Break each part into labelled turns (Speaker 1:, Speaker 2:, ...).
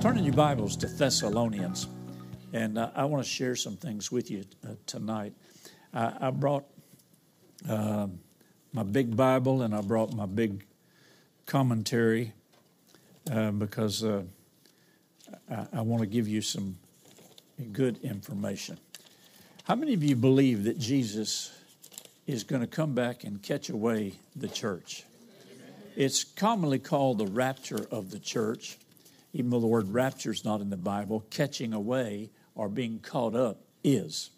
Speaker 1: Turn in your Bibles to Thessalonians, and uh, I want to share some things with you uh, tonight. I, I brought uh, my big Bible and I brought my big commentary uh, because uh, I, I want to give you some good information. How many of you believe that Jesus is going to come back and catch away the church? It's commonly called the rapture of the church even though the word rapture is not in the Bible, catching away or being caught up is.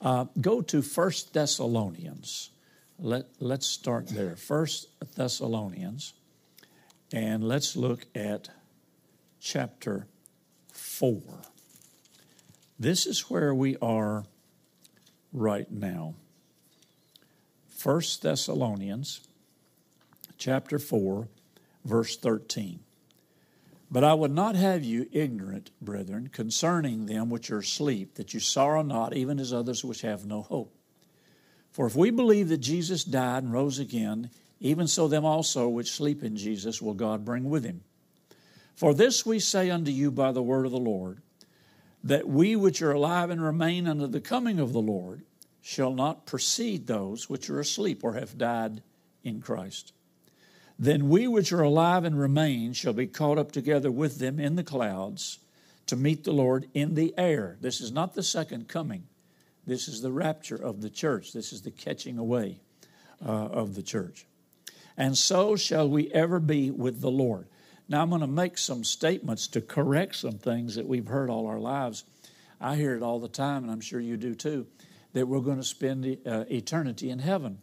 Speaker 1: Uh, go to First Thessalonians. Let, let's start there. First Thessalonians, and let's look at chapter 4. This is where we are right now. First Thessalonians chapter 4, verse 13. But I would not have you ignorant, brethren, concerning them which are asleep, that you sorrow not, even as others which have no hope. For if we believe that Jesus died and rose again, even so them also which sleep in Jesus will God bring with him. For this we say unto you by the word of the Lord, that we which are alive and remain unto the coming of the Lord shall not precede those which are asleep or have died in Christ. Then we which are alive and remain shall be caught up together with them in the clouds to meet the Lord in the air. This is not the second coming. This is the rapture of the church. This is the catching away uh, of the church. And so shall we ever be with the Lord. Now, I'm going to make some statements to correct some things that we've heard all our lives. I hear it all the time, and I'm sure you do too, that we're going to spend uh, eternity in heaven.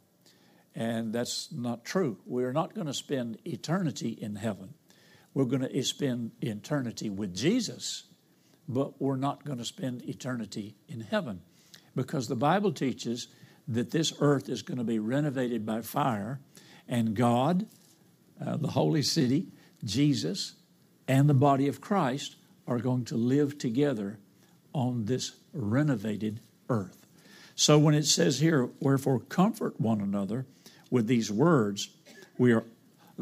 Speaker 1: And that's not true. We're not going to spend eternity in heaven. We're going to spend eternity with Jesus, but we're not going to spend eternity in heaven because the Bible teaches that this earth is going to be renovated by fire, and God, uh, the holy city, Jesus, and the body of Christ are going to live together on this renovated earth. So when it says here, wherefore comfort one another with these words, we are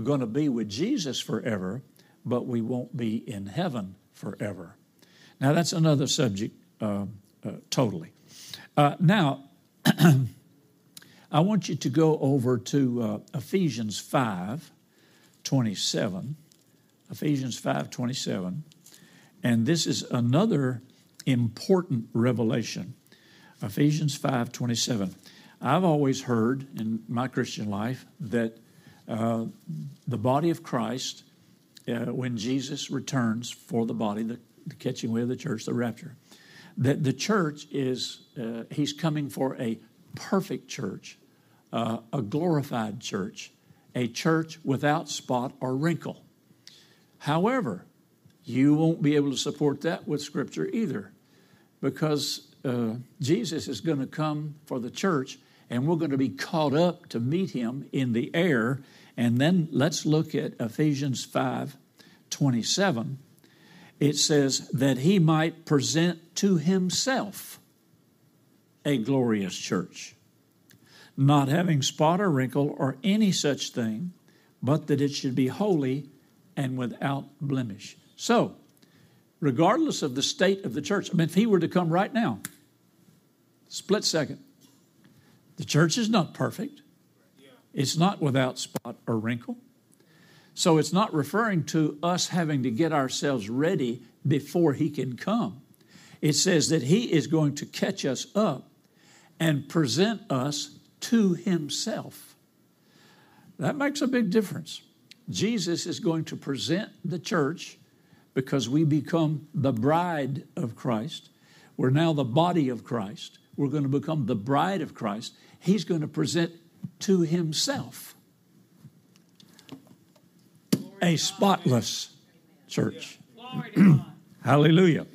Speaker 1: going to be with Jesus forever, but we won't be in heaven forever. Now, that's another subject uh, uh, totally. Uh, now, I want you to go over to uh, Ephesians 5 27. Ephesians 5 27. And this is another important revelation. Ephesians 5 27. I've always heard in my Christian life that uh, the body of Christ, uh, when Jesus returns for the body, the, the, catching away of the church, the rapture, that the church is, uh, he's coming for a perfect church, uh, a glorified church, a church without spot or wrinkle. However, you won't be able to support that with Scripture either, because uh, Jesus is going to come for the church and we're going to be caught up to meet him in the air. And then let's look at Ephesians 5 27. It says, that he might present to himself a glorious church, not having spot or wrinkle or any such thing, but that it should be holy and without blemish. So, regardless of the state of the church, I mean, if he were to come right now, split second, the church is not perfect, it's not without spot or wrinkle. So it's not referring to us having to get ourselves ready before He can come. It says that He is going to catch us up and present us to Himself. That makes a big difference. Jesus is going to present the church because we become the bride of Christ. We're now the body of Christ. We're going to become the bride of Christ he's going to present to himself a spotless church. Hallelujah.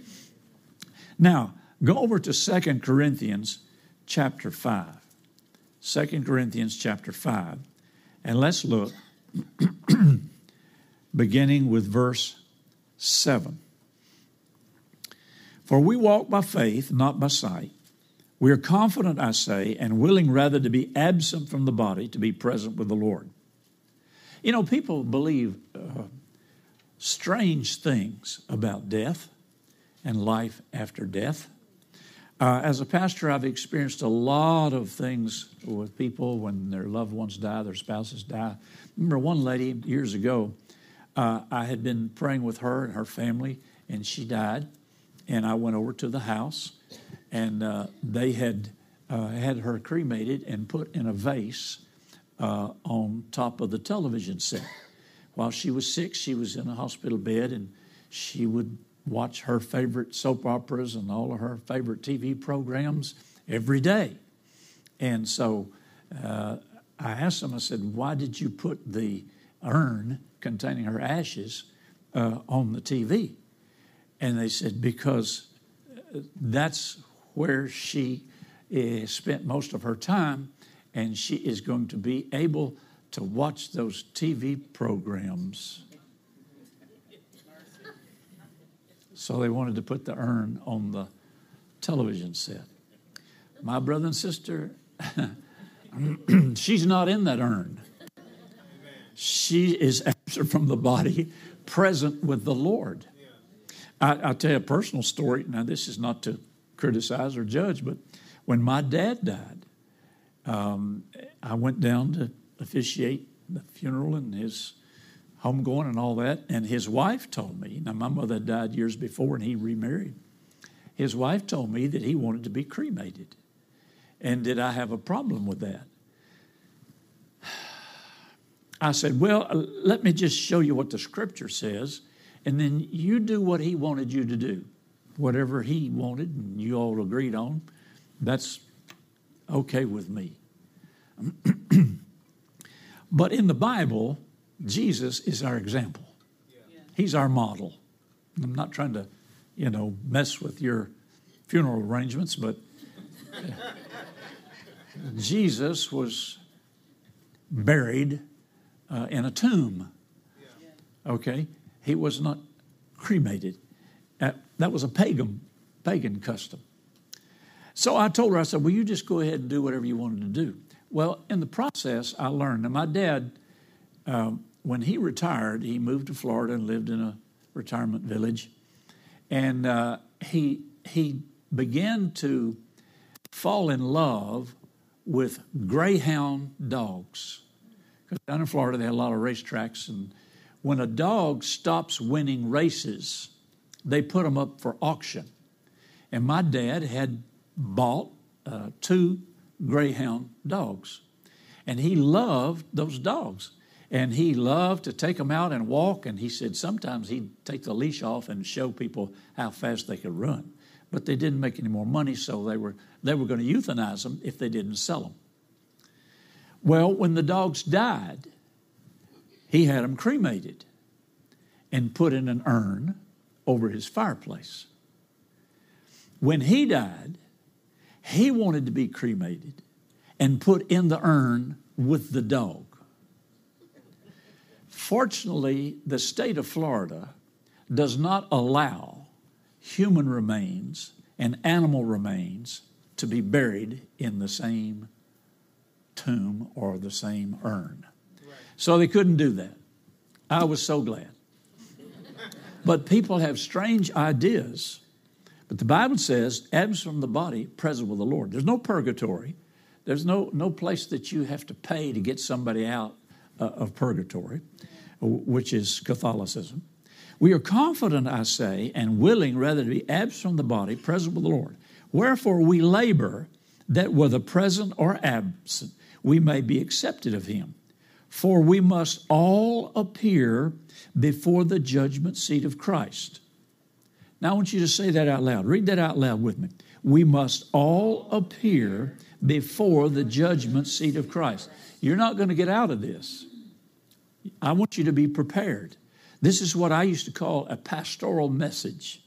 Speaker 1: Now, go over to Second Corinthians chapter 5. 2 Corinthians chapter 5. And let's look, beginning with verse 7. For we walk by faith, not by sight. We are confident, I say, and willing rather to be absent from the body, to be present with the Lord. You know, people believe uh, strange things about death and life after death. Uh, as a pastor, I've experienced a lot of things with people when their loved ones die, their spouses die. Remember one lady years ago, uh, I had been praying with her and her family, and she died. And I went over to the house, and uh, they had uh, had her cremated and put in a vase uh, on top of the television set. While she was sick, she was in a hospital bed, and she would watch her favorite soap operas and all of her favorite TV programs every day. And so uh, I asked them, I said, why did you put the urn containing her ashes uh, on the TV? And they said, because that's where she uh, spent most of her time, and she is going to be able to watch those TV programs So they wanted to put the urn on the television set. My brother and sister, she's not in that urn. She is absent from the body, present with the Lord. I, will tell you a personal story. Now, this is not to criticize or judge, but when my dad died, um, I went down to officiate the funeral and his homegoing and all that. And his wife told me, now my mother died years before and he remarried. His wife told me that he wanted to be cremated. And did I have a problem with that? I said, Well, let me just show you what the scripture says, and then you do what he wanted you to do. Whatever he wanted and you all agreed on, that's okay with me. but in the Bible, Jesus is our example. He's our model. I'm not trying to, you know, mess with your funeral arrangements, but Jesus was buried uh, in a tomb. Okay? He was not cremated. That was a pagan pagan custom. So I told her, I said, Well, you just go ahead and do whatever you wanted to do. Well, in the process, I learned. Now, my dad um, when he retired, he moved to Florida and lived in a retirement village. And uh, he, he began to fall in love with greyhound dogs. Because down in Florida, they had a lot of racetracks. And when a dog stops winning races, they put them up for auction. And my dad had bought uh, two greyhound dogs. And he loved those dogs. And he loved to take them out and walk. And he said sometimes he'd take the leash off and show people how fast they could run. But they didn't make any more money, so they were, they were going to euthanize them if they didn't sell them. Well, when the dogs died, he had them cremated and put in an urn over his fireplace. When he died, he wanted to be cremated and put in the urn with the dog. Fortunately, the state of Florida does not allow human remains and animal remains to be buried in the same tomb or the same urn. Right. So they couldn't do that. I was so glad. But people have strange ideas. But the Bible says, absent from the body, present with the Lord. There's no purgatory. There's no, no place that you have to pay to get somebody out uh, of purgatory which is Catholicism. We are confident, I say, and willing rather to be absent from the body, present with the Lord. Wherefore we labor that whether present or absent, we may be accepted of him. For we must all appear before the judgment seat of Christ. Now I want you to say that out loud. Read that out loud with me. We must all appear before the judgment seat of Christ. You're not going to get out of this. I want you to be prepared. This is what I used to call a pastoral message.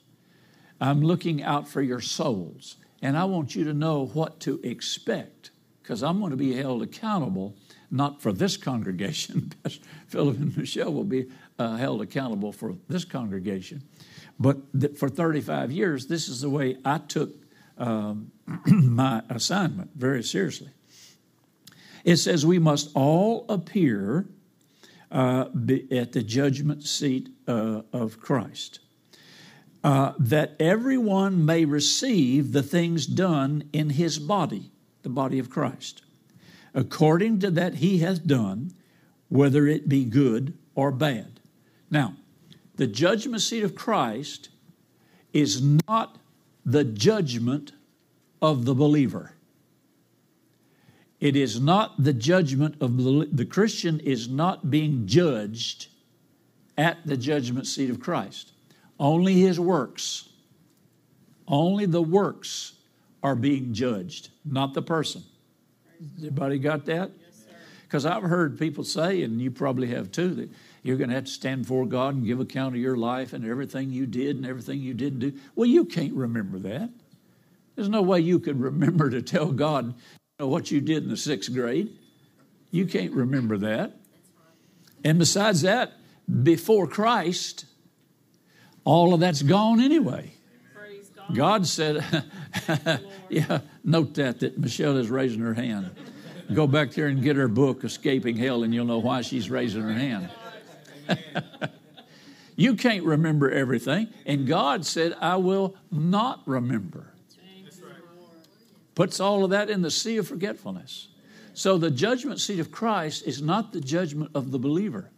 Speaker 1: I'm looking out for your souls, and I want you to know what to expect because I'm going to be held accountable, not for this congregation. Philip and Michelle will be uh, held accountable for this congregation. But th- for 35 years, this is the way I took um, my assignment very seriously. It says we must all appear uh, at the judgment seat uh, of Christ, uh, that everyone may receive the things done in his body, the body of Christ, according to that he hath done, whether it be good or bad. Now, the judgment seat of Christ is not the judgment of the believer. It is not the judgment of the, the Christian is not being judged at the judgment seat of Christ. Only his works, only the works are being judged, not the person. Everybody got that? Because I've heard people say, and you probably have too, that you're going to have to stand before God and give account of your life and everything you did and everything you didn't do. Well, you can't remember that. There's no way you could remember to tell God what you did in the sixth grade. You can't remember that. And besides that, before Christ, all of that's gone anyway. God said, yeah, note that, that Michelle is raising her hand. Go back there and get her book, Escaping Hell, and you'll know why she's raising her hand. you can't remember everything. And God said, I will not remember puts all of that in the sea of forgetfulness. So the judgment seat of Christ is not the judgment of the believer,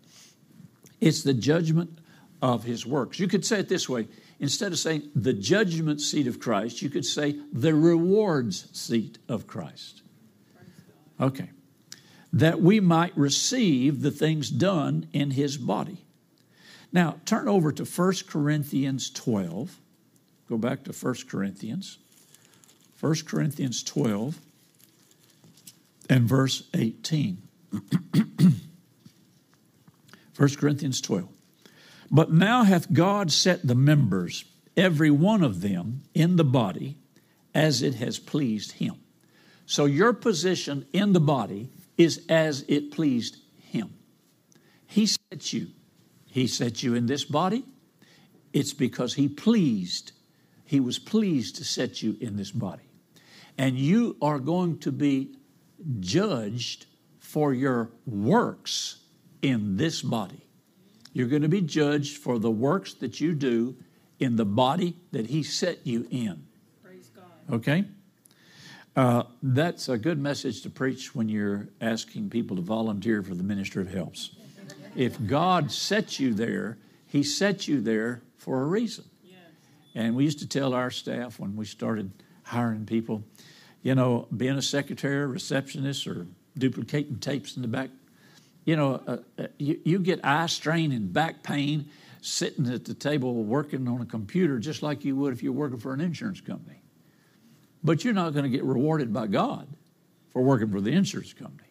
Speaker 1: it's the judgment of his works. You could say it this way instead of saying the judgment seat of Christ, you could say the rewards seat of Christ. Okay. That we might receive the things done in his body. Now, turn over to 1 Corinthians 12. Go back to 1 Corinthians. 1 Corinthians 12 and verse 18. 1 Corinthians 12. But now hath God set the members, every one of them, in the body as it has pleased him. So your position in the body is as it pleased him. He set you. He set you in this body. It's because he pleased. He was pleased to set you in this body and you are going to be judged for your works in this body. You're going to be judged for the works that you do in the body that He set you in. Praise God. Okay? Uh, that's a good message to preach when you're asking people to volunteer for the ministry of helps. if God set you there, He set you there for a reason. Yes. And we used to tell our staff when we started hiring people, you know, being a secretary, receptionist, or duplicating tapes in the back, you know, uh, uh, you, you get eye strain and back pain sitting at the table working on a computer just like you would if you're working for an insurance company. But you're not going to get rewarded by God for working for the insurance company.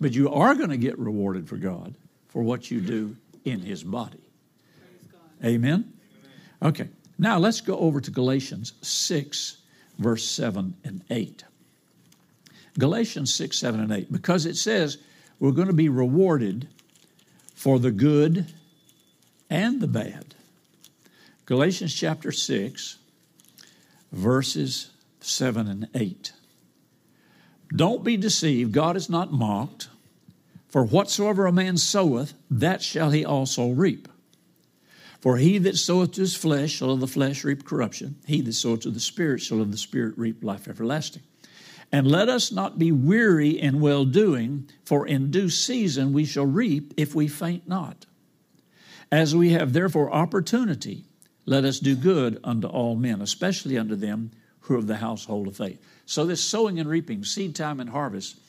Speaker 1: But you are going to get rewarded for God for what you do in His body. Amen? Okay, now let's go over to Galatians 6 verse 7 and 8. Galatians 6, 7, and 8, because it says we're going to be rewarded for the good and the bad. Galatians chapter 6, verses 7 and 8. Don't be deceived, God is not mocked. For whatsoever a man soweth, that shall he also reap. For he that soweth to his flesh shall of the flesh reap corruption. He that soweth to the Spirit shall of the Spirit reap life everlasting. And let us not be weary in well doing, for in due season we shall reap if we faint not. As we have therefore opportunity, let us do good unto all men, especially unto them who are of the household of faith. So, this sowing and reaping, seed time and harvest,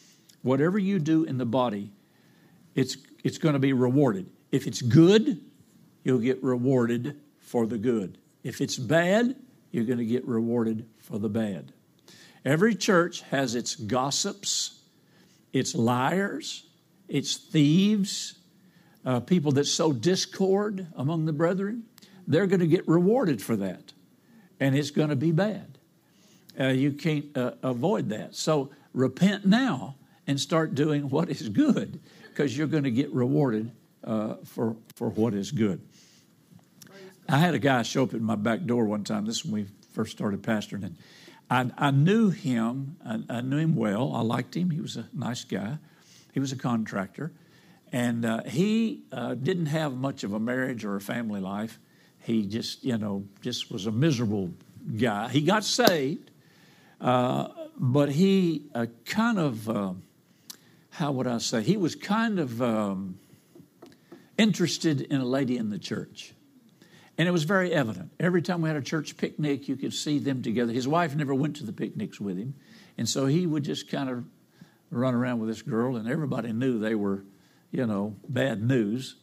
Speaker 1: whatever you do in the body, it's, it's going to be rewarded. If it's good, you'll get rewarded for the good. If it's bad, you're going to get rewarded for the bad. Every church has its gossips, its liars, its thieves, uh, people that sow discord among the brethren, they're going to get rewarded for that. And it's going to be bad. Uh, you can't uh, avoid that. So repent now and start doing what is good because you're going to get rewarded uh, for, for what is good. I had a guy show up at my back door one time. This is when we first started pastoring, and I, I knew him. I, I, knew him well. I liked him. He was a nice guy. He was a contractor, and uh, he uh, didn't have much of a marriage or a family life. He just, you know, just was a miserable guy. He got saved, uh, but he uh, kind of, uh, how would I say? He was kind of um, interested in a lady in the church. And it was very evident. Every time we had a church picnic, you could see them together. His wife never went to the picnics with him. And so he would just kind of run around with this girl, and everybody knew they were, you know, bad news.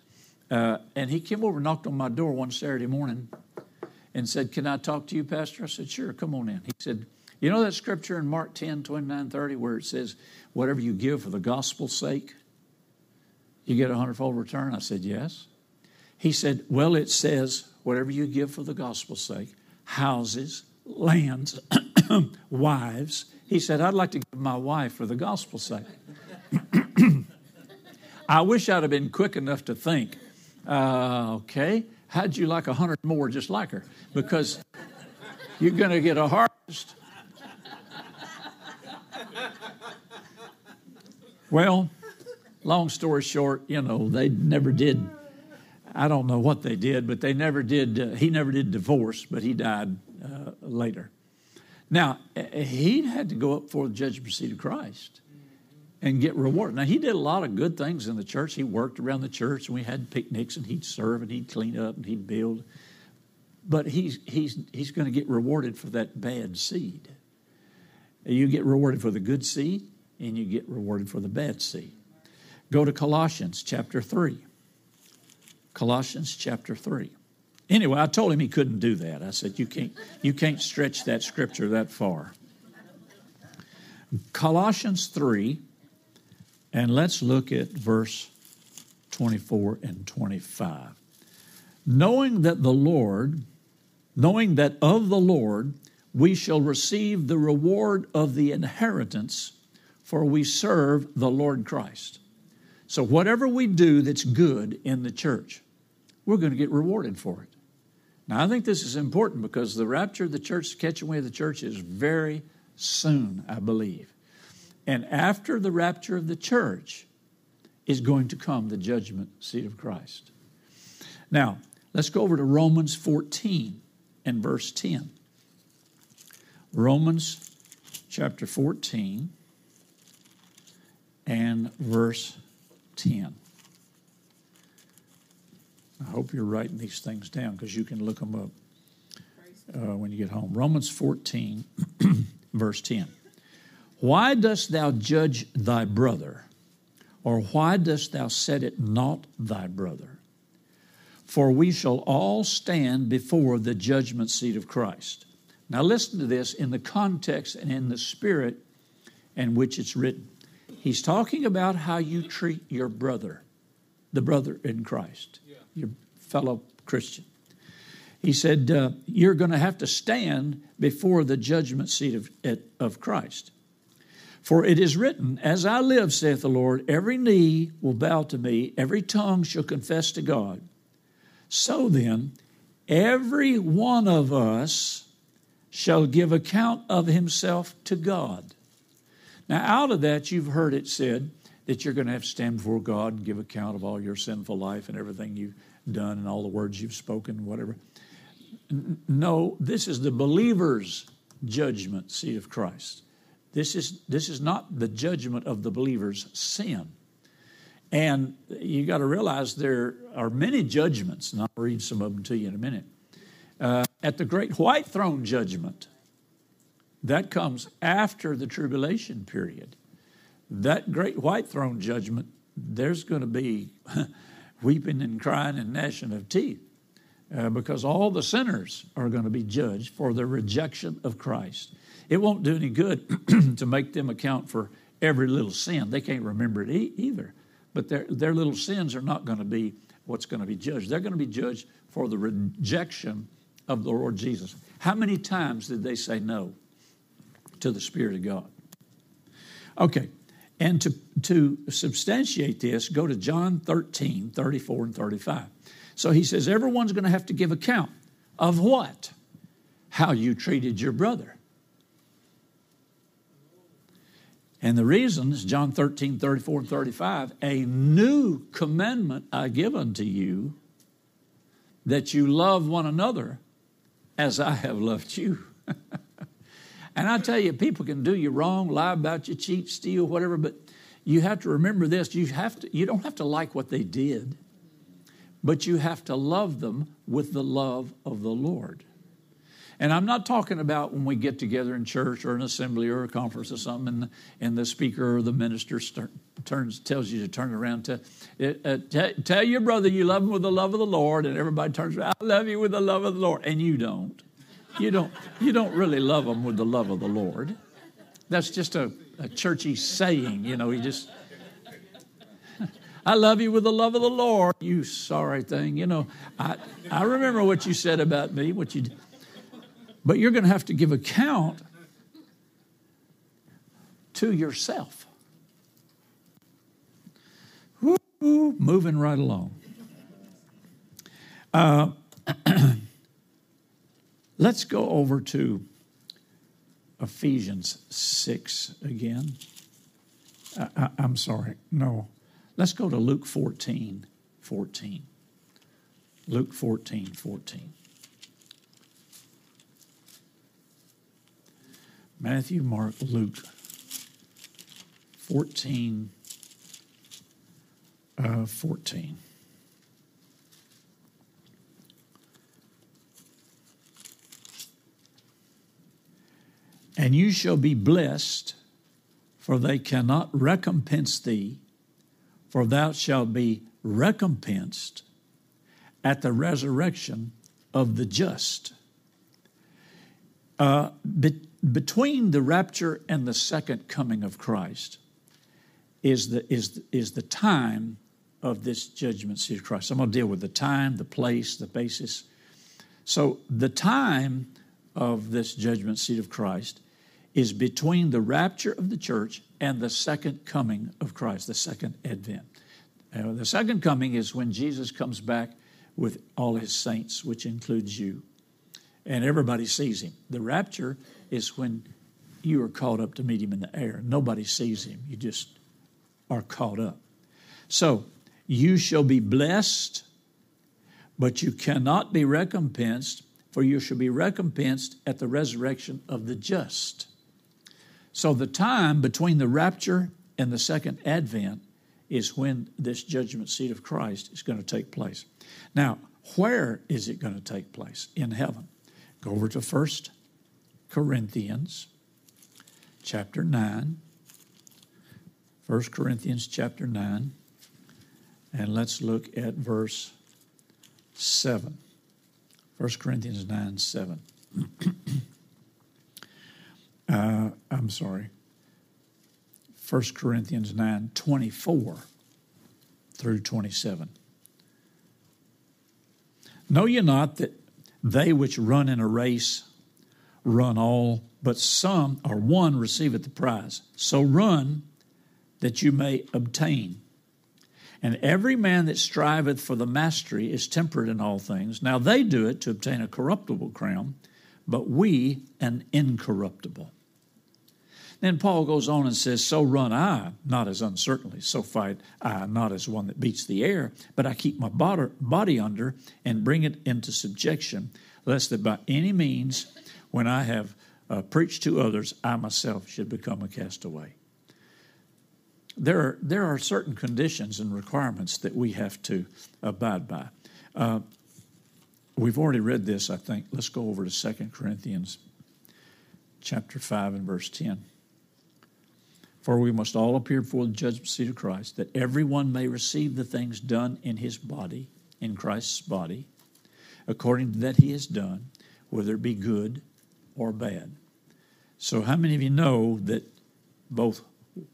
Speaker 1: Uh, and he came over and knocked on my door one Saturday morning and said, Can I talk to you, Pastor? I said, Sure, come on in. He said, You know that scripture in Mark 10, 29, 30, where it says, Whatever you give for the gospel's sake, you get a hundredfold return? I said, Yes. He said, Well, it says, whatever you give for the gospel's sake houses, lands, wives. He said, I'd like to give my wife for the gospel's sake. I wish I'd have been quick enough to think, uh, okay, how'd you like a hundred more just like her? Because you're going to get a harvest. Well, long story short, you know, they never did I don't know what they did, but they never did. Uh, he never did divorce, but he died uh, later. Now he had to go up for the judgment seat of Christ and get reward. Now he did a lot of good things in the church. He worked around the church, and we had picnics, and he'd serve, and he'd clean up, and he'd build. But he's he's he's going to get rewarded for that bad seed. You get rewarded for the good seed, and you get rewarded for the bad seed. Go to Colossians chapter three. Colossians chapter 3. Anyway, I told him he couldn't do that. I said, You can't, you can't stretch that scripture that far. Colossians 3, and let's look at verse 24 and 25. Knowing that the Lord, knowing that of the Lord we shall receive the reward of the inheritance, for we serve the Lord Christ. So, whatever we do that's good in the church, we're going to get rewarded for it. Now, I think this is important because the rapture of the church, the catching away of the church, is very soon, I believe. And after the rapture of the church is going to come the judgment seat of Christ. Now, let's go over to Romans 14 and verse 10. Romans chapter 14 and verse 10. I hope you're writing these things down because you can look them up uh, when you get home. Romans 14, verse 10. Why dost thou judge thy brother? Or why dost thou set it not thy brother? For we shall all stand before the judgment seat of Christ. Now, listen to this in the context and in the spirit in which it's written. He's talking about how you treat your brother, the brother in Christ, yeah. your fellow Christian. He said, uh, You're going to have to stand before the judgment seat of, of Christ. For it is written, As I live, saith the Lord, every knee will bow to me, every tongue shall confess to God. So then, every one of us shall give account of himself to God. Now, out of that, you've heard it said that you're going to have to stand before God and give account of all your sinful life and everything you've done and all the words you've spoken, whatever. No, this is the believer's judgment seat of Christ. This is, this is not the judgment of the believer's sin. And you got to realize there are many judgments, and I'll read some of them to you in a minute. Uh, at the great white throne judgment, that comes after the tribulation period. That great white throne judgment, there's going to be weeping and crying and gnashing of teeth uh, because all the sinners are going to be judged for their rejection of Christ. It won't do any good to make them account for every little sin. They can't remember it e- either. but their, their little sins are not going to be what's going to be judged. They're going to be judged for the rejection of the Lord Jesus. How many times did they say no to the Spirit of God? Okay, and to, to substantiate this, go to John 13, 34 and 35. So he says, everyone's going to have to give account of what? How you treated your brother. And the reason is John 13, 34 and 35 a new commandment I give unto you that you love one another as I have loved you. and I tell you, people can do you wrong, lie about you, cheat, steal, whatever, but you have to remember this. You have to you don't have to like what they did, but you have to love them with the love of the Lord. And I'm not talking about when we get together in church or an assembly or a conference or something, and, and the speaker or the minister start, turns tells you to turn around to uh, t- tell your brother you love him with the love of the Lord, and everybody turns around, I love you with the love of the Lord, and you don't. You don't. You don't really love them with the love of the Lord. That's just a, a churchy saying, you know. You just. I love you with the love of the Lord. You sorry thing, you know. I I remember what you said about me. What you. But you're going to have to give account to yourself. Woo, moving right along. Uh, let's go over to Ephesians 6 again. I, am sorry, no. Let's go to Luke 14 14. Luke 14 14. Matthew, Mark, Luke 14, uh, 14. And you shall be blessed, for they cannot recompense thee, for thou shalt be recompensed at the resurrection of the just. Uh, but between the rapture and the second coming of Christ is the, is, is the time of this judgment seat of Christ. I'm going to deal with the time, the place, the basis. So, the time of this judgment seat of Christ is between the rapture of the church and the second coming of Christ, the second advent. The second coming is when Jesus comes back with all his saints, which includes you, and everybody sees him. The rapture is when you are caught up to meet him in the air. Nobody sees him, you just are caught up. So, you shall be blessed, but you cannot be recompensed, for you shall be recompensed at the resurrection of the just. So, the time between the rapture and the second advent is when this judgment seat of Christ is going to take place. Now, where is it going to take place? In heaven. Go over to First Corinthians chapter 9. 1 Corinthians chapter 9. And let's look at verse 7. 1 Corinthians 9 7. uh, I'm sorry. 1 Corinthians 9 24 through 27. Know ye not that they which run in a race run all, but some or one receiveth the prize. So run that you may obtain. And every man that striveth for the mastery is temperate in all things. Now they do it to obtain a corruptible crown, but we an incorruptible. Then Paul goes on and says, So run I, not as uncertainly, so fight I, not as one that beats the air, but I keep my body under and bring it into subjection, lest that by any means when I have uh, preached to others, I myself should become a castaway. There are, there are certain conditions and requirements that we have to abide by. Uh, we've already read this, I think. Let's go over to 2 Corinthians chapter 5 and verse 10. For we must all appear before the judgment seat of Christ, that everyone may receive the things done in his body, in Christ's body, according to that he has done, whether it be good or bad. So, how many of you know that both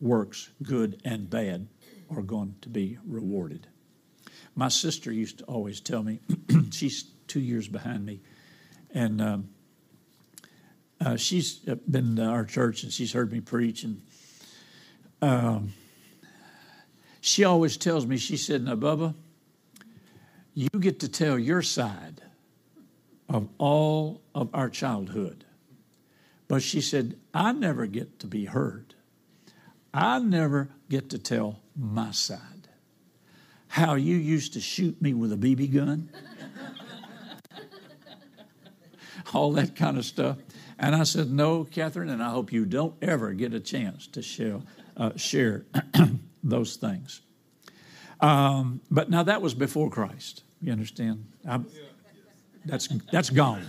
Speaker 1: works, good and bad, are going to be rewarded. My sister used to always tell me, she's two years behind me, and um, uh, she's been to our church and she's heard me preach. And um, she always tells me, she said, Now, Bubba, you get to tell your side of all of our childhood. But she said, I never get to be heard. I never get to tell my side. How you used to shoot me with a BB gun, all that kind of stuff. And I said, No, Catherine, and I hope you don't ever get a chance to share, uh, share those things. Um, but now that was before Christ. You understand? I, that's, that's gone.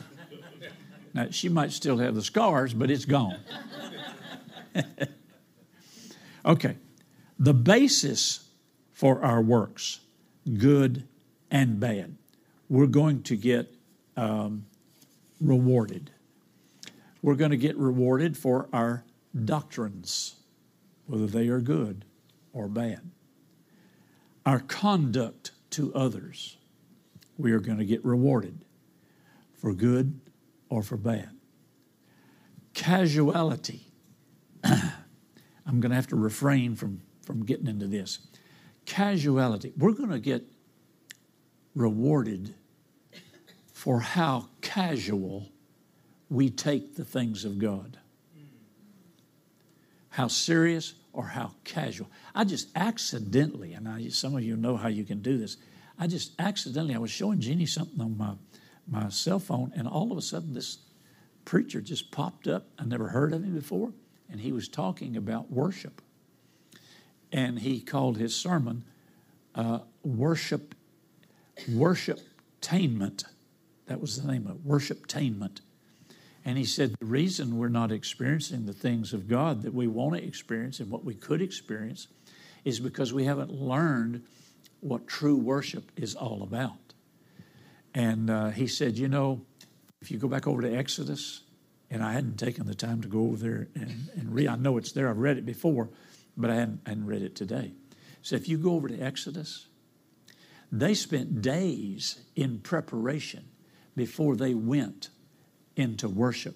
Speaker 1: Now, she might still have the scars, but it's gone. okay. The basis for our works, good and bad, we're going to get um, rewarded. We're going to get rewarded for our doctrines, whether they are good or bad. Our conduct to others, we are going to get rewarded for good or for bad. Casuality. I'm going to have to refrain from, from getting into this. Casuality. We're going to get rewarded for how casual we take the things of God. How serious or how casual. I just accidentally, and I, some of you know how you can do this, I just accidentally, I was showing Jeannie something on my my cell phone, and all of a sudden this preacher just popped up. I never heard of him before, and he was talking about worship. And he called his sermon uh, "Worship Worshiptainment." That was the name of it, Worshiptainment. And he said the reason we're not experiencing the things of God that we want to experience and what we could experience is because we haven't learned what true worship is all about. And uh, he said, You know, if you go back over to Exodus, and I hadn't taken the time to go over there and, and read, I know it's there, I've read it before, but I hadn't, I hadn't read it today. So if you go over to Exodus, they spent days in preparation before they went into worship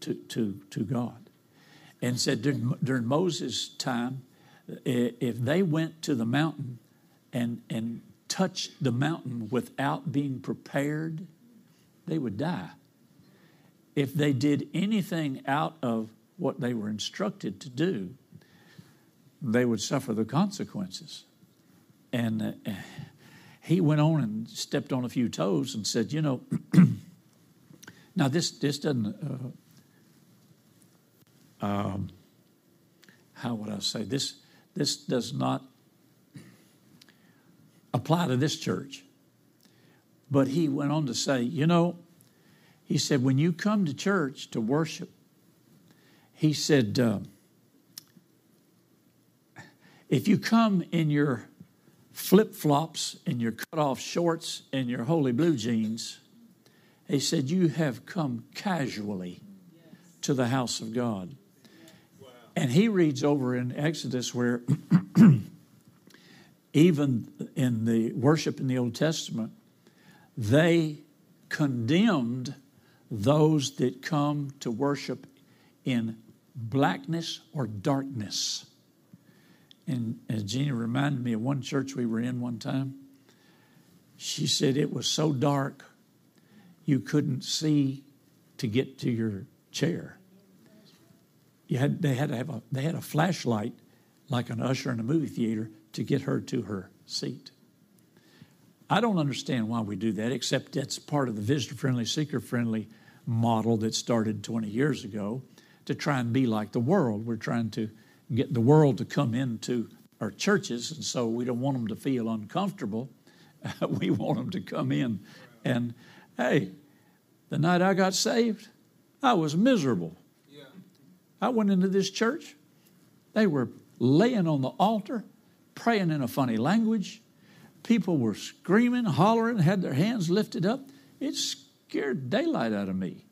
Speaker 1: to, to, to God. And said during, during Moses' time, if they went to the mountain and, and touch the mountain without being prepared, they would die. If they did anything out of what they were instructed to do, they would suffer the consequences. And uh, he went on and stepped on a few toes and said, You know, now this, this doesn't, uh, um, how would I say, this, this does not apply to this church. But he went on to say, you know, he said, when you come to church to worship, he said, uh, if you come in your flip flops and your cut off shorts and your holey blue jeans, he said, you have come casually to the house of God. And he reads over in Exodus where even in the worship in the Old Testament, they condemned those that come to worship in blackness or darkness. And as Gina reminded me of one church we were in one time, she said it was so dark you couldn't see to get to your chair. You had, they, had to have a, they had a flashlight like an usher in a movie theater to get her to her seat. I don't understand why we do that, except that's part of the visitor friendly, seeker friendly model that started 20 years ago to try and be like the world. We're trying to get the world to come into our churches, and so we don't want them to feel uncomfortable. we want them to come in and, hey, the night I got saved, I was miserable. Yeah. I went into this church, they were laying on the altar praying in a funny language. People were screaming, hollering, had their hands lifted up. It scared daylight out of me.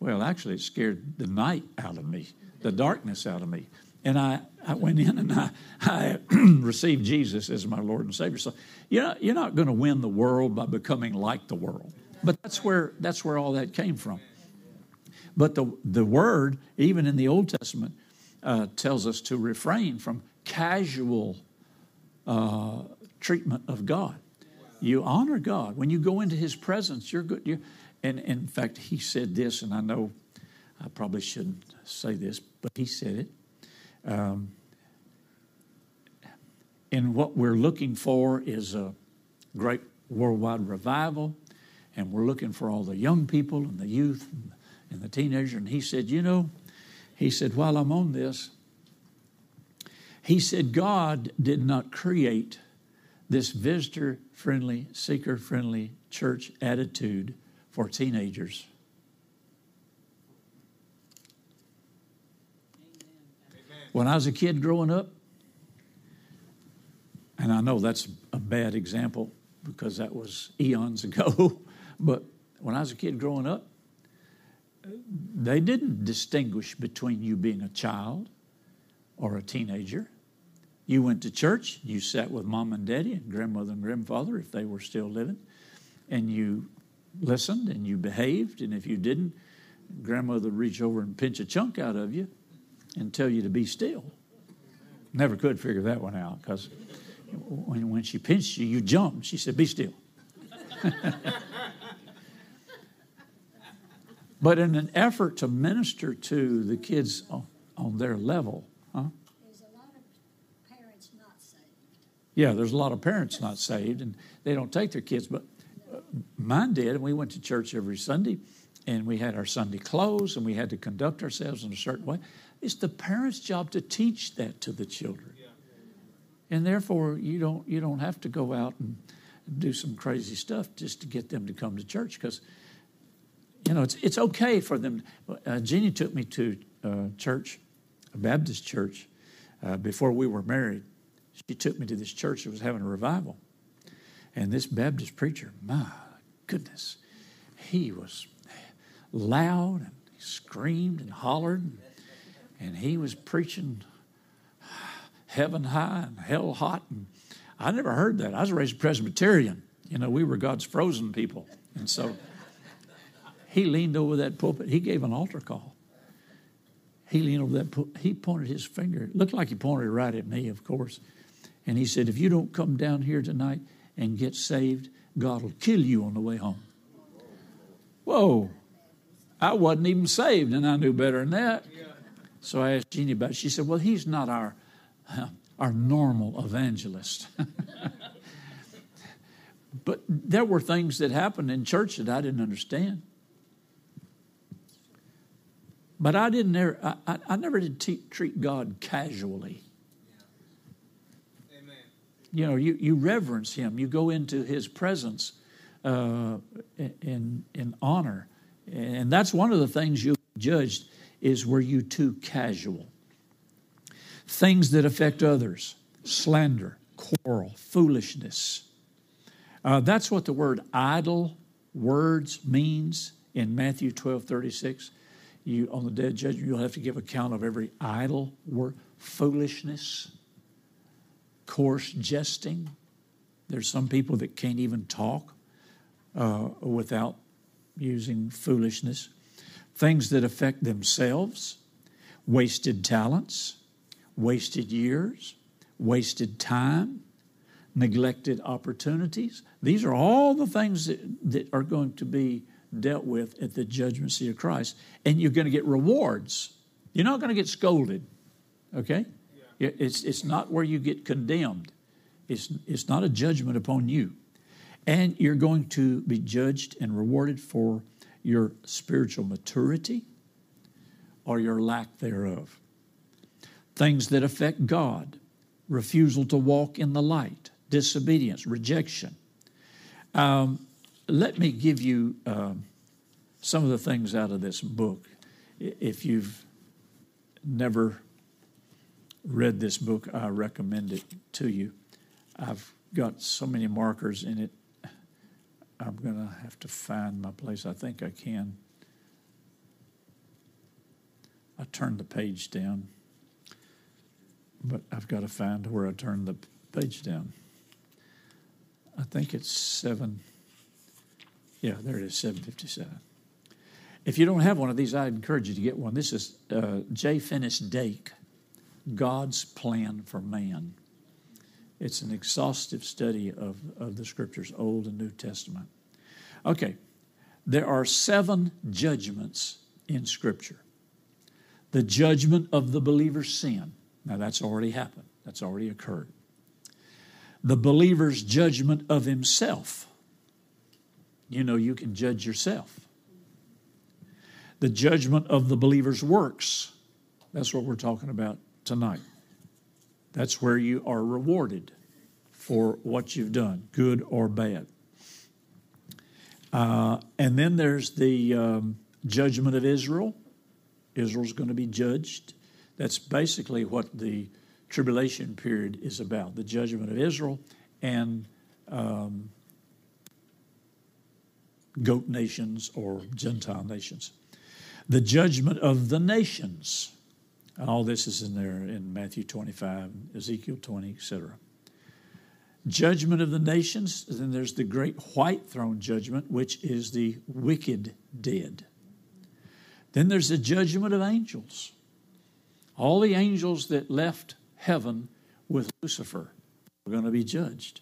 Speaker 1: Well, actually, it scared the night out of me, the darkness out of me. and I, I went in and I, I received Jesus as my Lord and Savior. So you're not, you're not going to win the world by becoming like the world. But that's where, that's where all that came from. But the, the word, even in the Old Testament, uh, tells us to refrain from casual uh, treatment of God. You honor God. When you go into His presence, you're good. You're, and, in fact, He said this, and I know I probably shouldn't say this, but He said it. Um, and what we're looking for is a great worldwide revival, and we're looking for all the young people and the youth and, and the teenagers. And he said, You know, he said, while I'm on this, he said, God did not create this visitor friendly, seeker friendly church attitude for teenagers. When I was a kid growing up, and I know that's a bad example because that was eons ago, but when I was a kid growing up, they didn't distinguish between you being a child or a teenager. You went to church, you sat with mom and daddy and grandmother and grandfather if they were still living, and you listened and you behaved, and if you didn't, grandmother would reach over and pinch a chunk out of you and tell you to be still. Never could figure that one out because when, when she pinched you, you jumped. She said, Be still. but in an effort to minister to the kids on, on their level, huh?
Speaker 2: There's a lot of parents not saved.
Speaker 1: Yeah, there's a lot of parents not saved and they don't take their kids, but mine did. And we went to church every Sunday and we had our Sunday clothes and we had to conduct ourselves in a certain way. It's the parents' job to teach that to the children. And therefore, you don't, you don't have to go out and do some crazy stuff just to get them to come to church because, you know, it's, it's okay for them. Uh, Jeannie took me to uh, church, a Baptist church, uh, before we were married. She took me to this church that was having a revival. And this Baptist preacher, my goodness, he was loud and he screamed and hollered. And, and he was preaching heaven high and hell hot. And I never heard that. I was raised Presbyterian. You know, we were God's frozen people. And so he leaned over that pulpit. He gave an altar call. He leaned over that pulpit. He pointed his finger. It looked like he pointed right at me, of course. And he said, If you don't come down here tonight and get saved, God will kill you on the way home. Whoa. I wasn't even saved, and I knew better than that. So I asked Jeannie about it. She said, Well, he's not our, our normal evangelist. but there were things that happened in church that I didn't understand. But I didn't I, I, I never did te- treat God casually. You know, you, you reverence Him, you go into His presence uh, in, in honor. And that's one of the things you'll judged is were you too casual? Things that affect others, slander, quarrel, foolishness. Uh, that's what the word idle words means in Matthew 12 36. You, on the day of judgment, you'll have to give account of every idle word, foolishness, coarse jesting. There's some people that can't even talk uh, without using foolishness things that affect themselves, wasted talents, wasted years, wasted time, neglected opportunities. These are all the things that, that are going to be dealt with at the judgment seat of Christ. And you're going to get rewards. You're not going to get scolded, okay? It's, it's not where you get condemned, it's, it's not a judgment upon you. And you're going to be judged and rewarded for your spiritual maturity or your lack thereof. Things that affect God, refusal to walk in the light, disobedience, rejection. Um, let me give you uh, some of the things out of this book. If you've never read this book, I recommend it to you. I've got so many markers in it I'm going to have to find my place. I think I can. I turned the page down. but I've got to find where I turned the page down. I think it's seven. Yeah, there it is, 757. If you don't have one of these, I'd encourage you to get one. This is uh, J. Finis Dake, God's Plan for Man. It's an exhaustive study of, of the scriptures, Old and New Testament. Okay, there are seven judgments in Scripture. The judgment of the believer's sin. Now, that's already happened, that's already occurred. The believer's judgment of himself. You know, you can judge yourself. The judgment of the believer's works. That's what we're talking about tonight. That's where you are rewarded for what you've done, good or bad. Uh, and then there's the um, judgment of Israel. Israel's going to be judged. That's basically what the tribulation period is about the judgment of Israel and um, goat nations or Gentile nations. The judgment of the nations. All this is in there in Matthew 25, Ezekiel 20, etc judgment of the nations. Then there's the great white throne judgment, which is the wicked dead. Then there's the judgment of angels. All the angels that left heaven with Lucifer are going to be judged.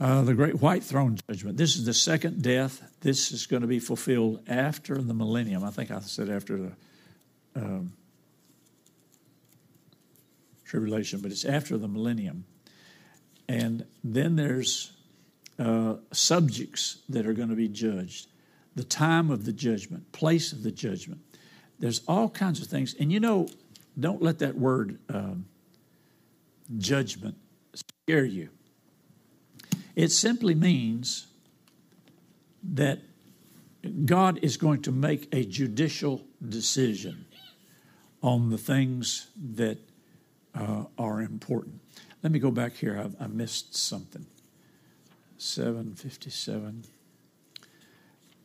Speaker 1: Uh, the great white throne judgment. This is the second death. This is going to be fulfilled after the millennium. I think I said after the um, tribulation, but it's after the millennium. And then there's uh, subjects that are going to be judged, the time of the judgment, place of the judgment. There's all kinds of things. And you know, don't let that word um, judgment scare you. It simply means that God is going to make a judicial decision on the things that uh, are important. Let me go back here. I, I missed something. 757.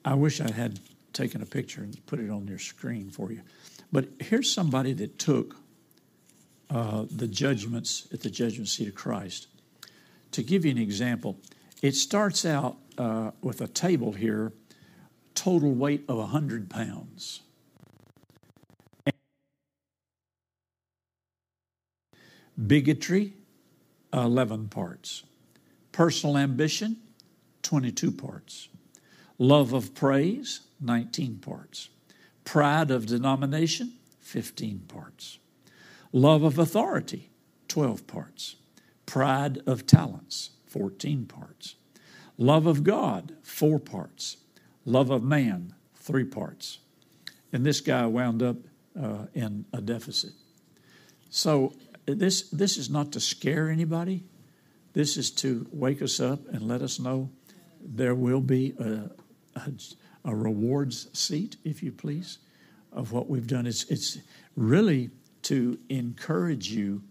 Speaker 1: I wish I had taken a picture and put it on your screen for you. But here's somebody that took uh, the judgments at the judgment seat of Christ. To give you an example, it starts out uh, with a table here, total weight of 100 pounds. Bigotry, 11 parts. Personal ambition, 22 parts. Love of praise, 19 parts. Pride of denomination, 15 parts. Love of authority, 12 parts. Pride of talents, 14 parts. Love of God, 4 parts. Love of man, 3 parts. And this guy wound up uh, in a deficit. So this, this is not to scare anybody. This is to wake us up and let us know there will be a, a, a rewards seat, if you please, of what we've done. It's, it's really to encourage you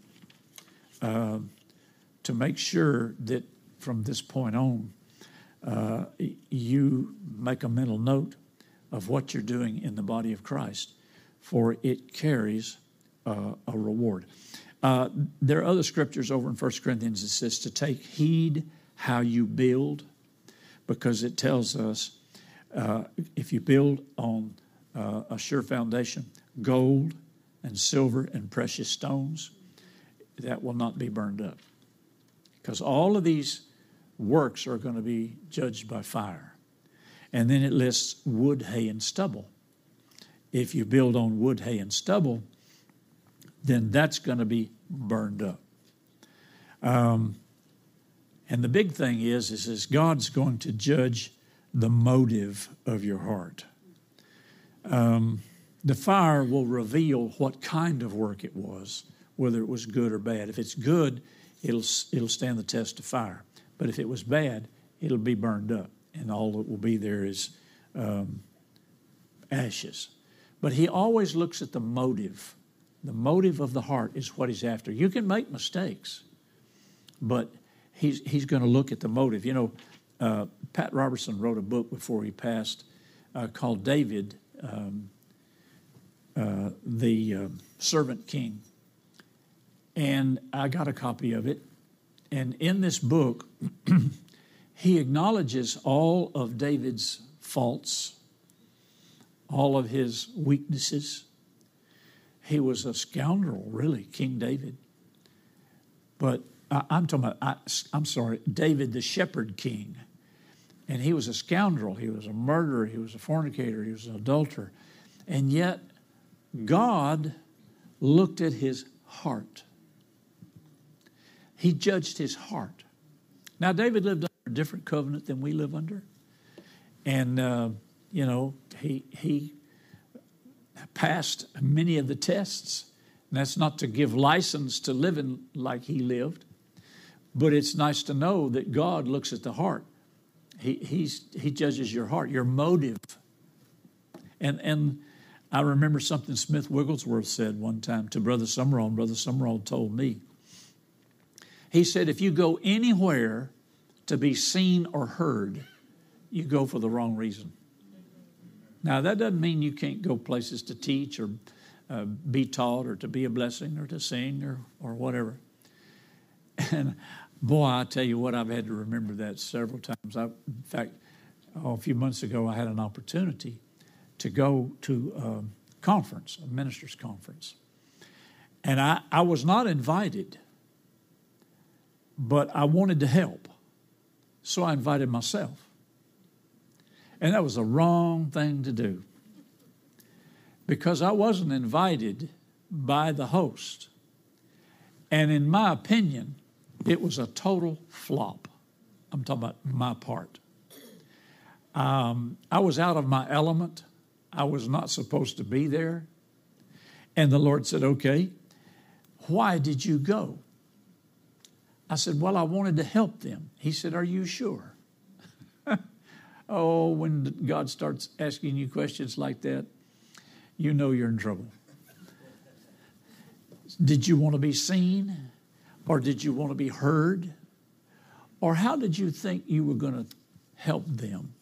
Speaker 1: uh, to make sure that from this point on, uh, you make a mental note of what you're doing in the body of Christ, for it carries uh, a reward. Uh, there are other scriptures over in 1 Corinthians that says to take heed how you build, because it tells us uh, if you build on uh, a sure foundation, gold and silver and precious stones, that will not be burned up. Because all of these works are going to be judged by fire. And then it lists wood, hay, and stubble. If you build on wood, hay, and stubble, then that's going to be burned up. Um, and the big thing is, is, is God's going to judge the motive of your heart. Um, the fire will reveal what kind of work it was, whether it was good or bad. If it's good, it'll it'll stand the test of fire. But if it was bad, it'll be burned up, and all that will be there is um, ashes. But He always looks at the motive the motive of the heart is what he's after. You can make mistakes, but he's, he's going to look at the motive. You know, uh, Pat Robertson wrote a book before he passed uh, called David, um, uh, the uh, Servant King. And I got a copy of it. And in this book, he acknowledges all of David's faults, all of his weaknesses. He was a scoundrel, really, King David. But I, am talking about, I, I'm sorry, David the shepherd king. And he was a scoundrel. He was a murderer. He was a fornicator. He was an adulterer. And yet, God looked at his heart. He judged his heart. Now, David lived under a different covenant than we live under. And, uh, you know, he, he passed many of the tests. And that's not to give license to living like he lived, but it's nice to know that God looks at the heart. He, he's, he judges your heart, your motive. And, and I remember something Smith Wigglesworth said one time to Brother Sumrall, and Brother Sumrall told me. He said, If you go anywhere to be seen or heard, you go for the wrong reason. Now, that doesn't mean you can't go places to teach or uh, be taught or to be a blessing or to sing or, or whatever. And boy, I tell you what, I've had to remember that several times. I, in fact, oh, a few months ago, I had an opportunity to go to a conference, a minister's conference. And I, I was not invited, but I wanted to help. So I invited myself. And that was the wrong thing to do because I wasn't invited by the host. And in my opinion, it was a total flop. I'm talking about my part. Um, I was out of my element. I was not supposed to be there. And the Lord said, Okay, why did you go? I said, Well, I wanted to help them. He said, Are you sure? Oh, when God starts asking you questions like that, you know you're in trouble. Did you want to be seen? Or did you want to be heard? Or how did you think you were going to help them?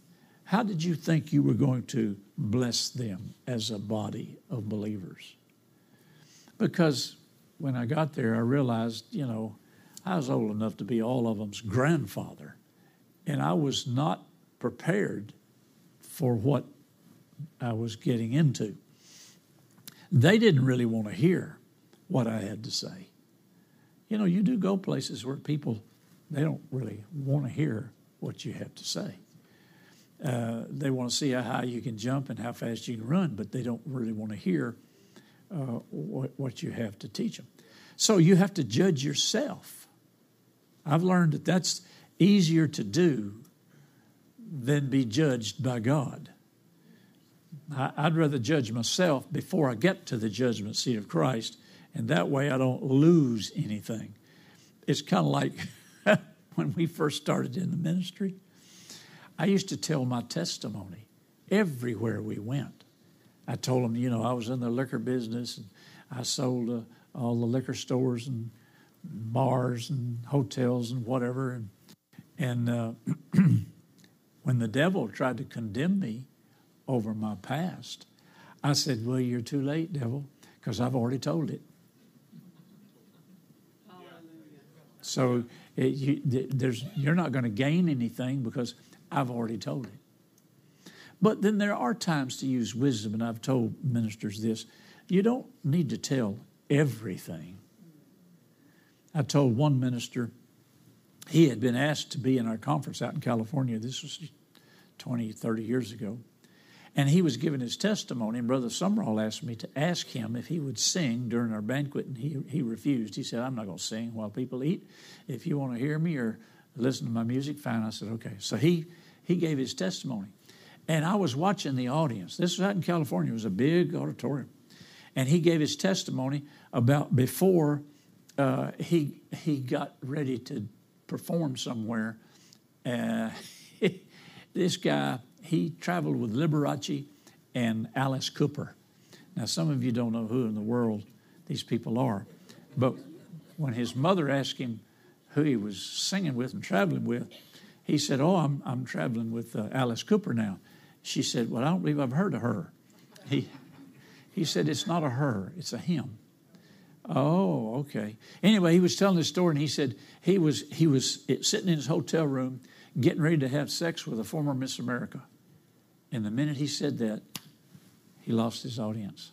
Speaker 1: How did you think you were going to bless them as a body of believers? Because when I got there, I realized, you know, I was old enough to be all of them's grandfather. And I was not prepared for what I was getting into. They didn't really want to hear what I had to say. You know, you do go places where people they don't really want to hear what you have to say. Uh, they want to see how high you can jump and how fast you can run, but they don't really want to hear uh, what, what you have to teach them. So you have to judge yourself. I've learned that that's easier to do than be judged by God. I'd rather judge myself before I get to the judgment seat of Christ, and that way I don't lose anything. It's kind of like when we first started in the ministry. I used to tell my testimony everywhere we went. I told them, you know, I was in the liquor business and I sold uh, all the liquor stores and bars and hotels and whatever. And, and uh, when the devil tried to condemn me over my past, I said, Well, you're too late, devil, because I've already told it. So it, you, you're not going to gain anything because I've already told it. But then there are times to use wisdom, and I've told ministers this you don't need to tell everything. I told one minister, he had been asked to be in our conference out in California. This was 20, 30 years ago. And he was giving his testimony, and Brother Sumrall asked me to ask him if he would sing during our banquet, and he, he refused. He said, I'm not going to sing while people eat. If you want to hear me or listen to my music, fine. I said, okay. So he, he gave his testimony. And I was watching the audience. This was out in California, it was a big auditorium. And he gave his testimony about before uh, he, he got ready to perform somewhere. Uh, this guy, he traveled with Liberace and Alice Cooper. Now, some of you don't know who in the world these people are, but when his mother asked him who he was singing with and traveling with, he said, Oh, I'm, I'm traveling with uh, Alice Cooper now. She said, Well, I don't believe I've heard of her. He, he said, It's not a her, it's a him. Oh, okay. Anyway, he was telling this story, and he said he was he was sitting in his hotel room, getting ready to have sex with a former Miss America, and the minute he said that, he lost his audience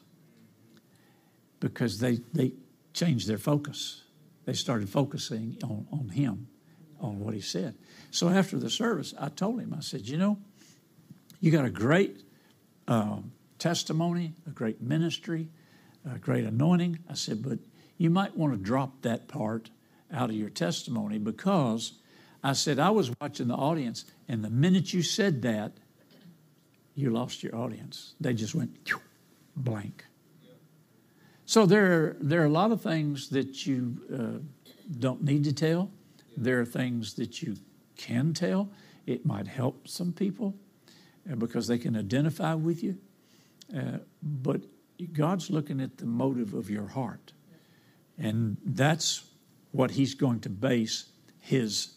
Speaker 1: because they they changed their focus. They started focusing on on him, on what he said. So after the service, I told him, I said, you know, you got a great um, testimony, a great ministry a great anointing. I said, but you might want to drop that part out of your testimony because I said, I was watching the audience, and the minute you said that, you lost your audience. They just went blank. So there, there are a lot of things that you uh, don't need to tell. There are things that you can tell. It might help some people uh, because they can identify with you. Uh, but God's looking at the motive of your heart. And that's what He's going to base His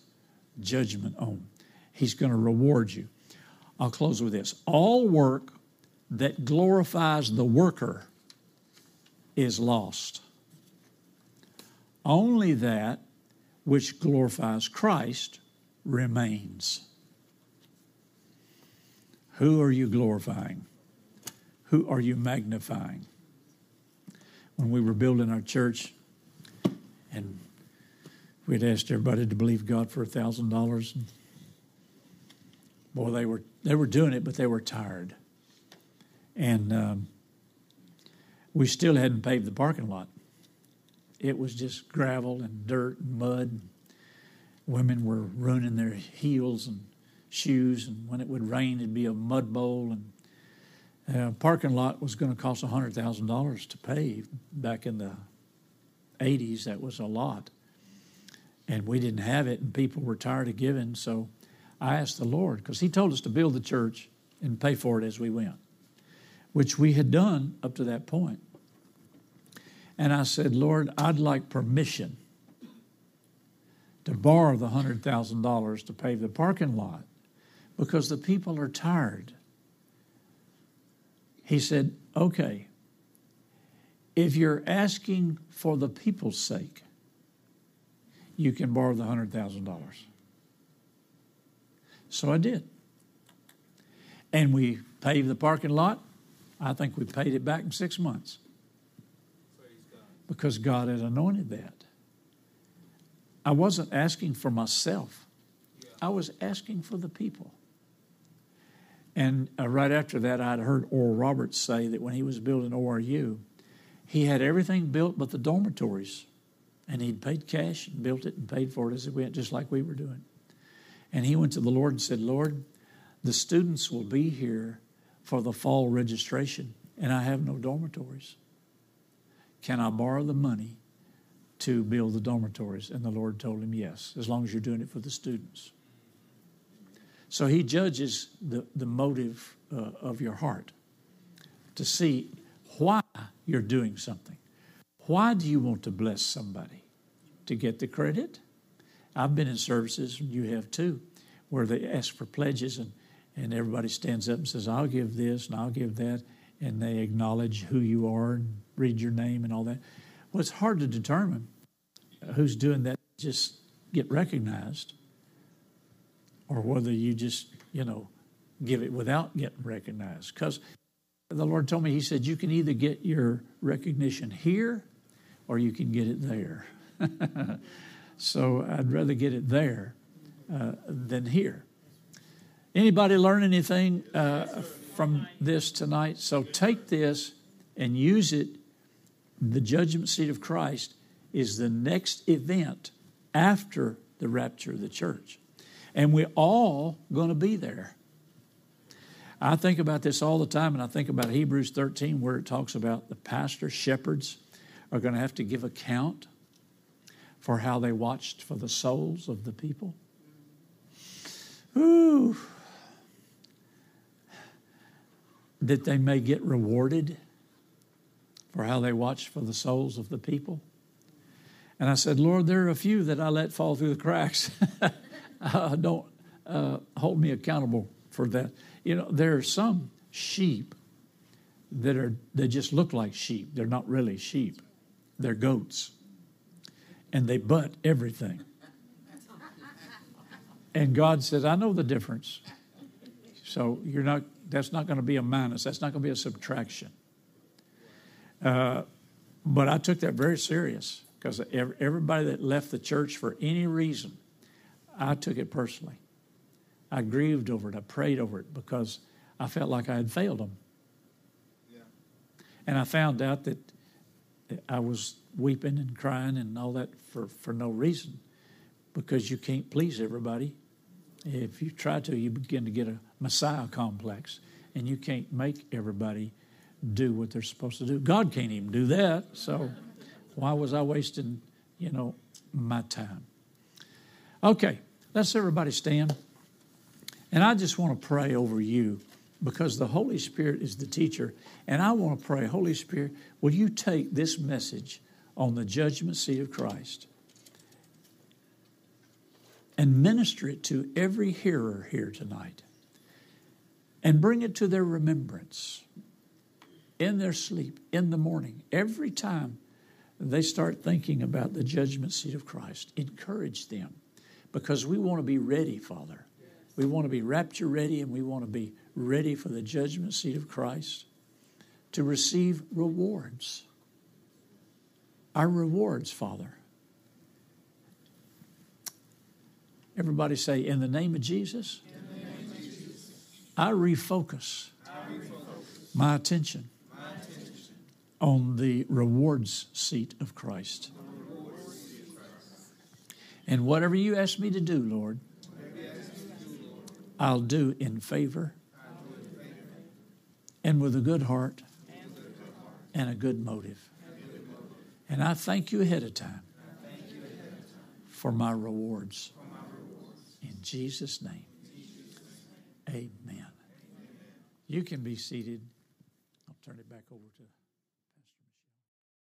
Speaker 1: judgment on. He's going to reward you. I'll close with this all work that glorifies the worker is lost. Only that which glorifies Christ remains. Who are you glorifying? Who are you magnifying? When we were building our church, and we'd asked everybody to believe God for a thousand dollars. Boy, they were they were doing it, but they were tired, and um, we still hadn't paved the parking lot. It was just gravel and dirt and mud. Women were ruining their heels and shoes, and when it would rain, it'd be a mud bowl, and uh, parking lot was going to cost $100,000 to pave back in the 80s. That was a lot. And we didn't have it, and people were tired of giving. So I asked the Lord, because He told us to build the church and pay for it as we went, which we had done up to that point. And I said, Lord, I'd like permission to borrow the $100,000 to pave the parking lot because the people are tired he said, Okay, if you're asking for the people's sake, you can borrow the $100,000. So I did. And we paved the parking lot. I think we paid it back in six months because God had anointed that. I wasn't asking for myself, I was asking for the people. And uh, right after that, I'd heard Oral Roberts say that when he was building ORU, he had everything built but the dormitories. And he'd paid cash and built it and paid for it as it went, just like we were doing. And he went to the Lord and said, Lord, the students will be here for the fall registration, and I have no dormitories. Can I borrow the money to build the dormitories? And the Lord told him, Yes, as long as you're doing it for the students. So he judges the, the motive uh, of your heart to see why you're doing something. Why do you want to bless somebody? To get the credit? I've been in services, and you have too, where they ask for pledges and, and everybody stands up and says, I'll give this and I'll give that. And they acknowledge who you are and read your name and all that. Well, it's hard to determine who's doing that, just get recognized or whether you just, you know, give it without getting recognized. Because the Lord told me, He said, you can either get your recognition here or you can get it there. so I'd rather get it there uh, than here. Anybody learn anything uh, from this tonight? So take this and use it. The judgment seat of Christ is the next event after the rapture of the church. And we're all going to be there. I think about this all the time, and I think about Hebrews 13, where it talks about the pastors, shepherds are going to have to give account for how they watched for the souls of the people. Ooh. That they may get rewarded for how they watched for the souls of the people. And I said, Lord, there are a few that I let fall through the cracks. uh, don't uh, hold me accountable for that. You know, there are some sheep that are they just look like sheep. They're not really sheep. They're goats. And they butt everything. And God said, I know the difference. So you're not that's not going to be a minus. That's not going to be a subtraction. Uh, but I took that very serious because everybody that left the church for any reason, I took it personally. I grieved over it. I prayed over it because I felt like I had failed them. Yeah. And I found out that I was weeping and crying and all that for, for no reason because you can't please everybody. If you try to, you begin to get a Messiah complex and you can't make everybody do what they're supposed to do. God can't even do that. So why was I wasting, you know, my time? Okay, let's everybody stand. And I just want to pray over you because the Holy Spirit is the teacher. And I want to pray, Holy Spirit, will you take this message on the judgment seat of Christ and minister it to every hearer here tonight and bring it to their remembrance in their sleep, in the morning, every time they start thinking about the judgment seat of Christ. Encourage them because we want to be ready, Father. We want to be rapture ready and we want to be ready for the judgment seat of Christ to receive rewards. Our rewards, Father. Everybody say, in the name of Jesus, name of Jesus I, refocus I refocus my attention, my attention on the rewards seat of Christ. And whatever you ask me to do, Lord, I'll do in favor and with a good heart and a good motive. And I thank you ahead of time for my rewards. In Jesus' name, amen. You can be seated. I'll turn it back over to.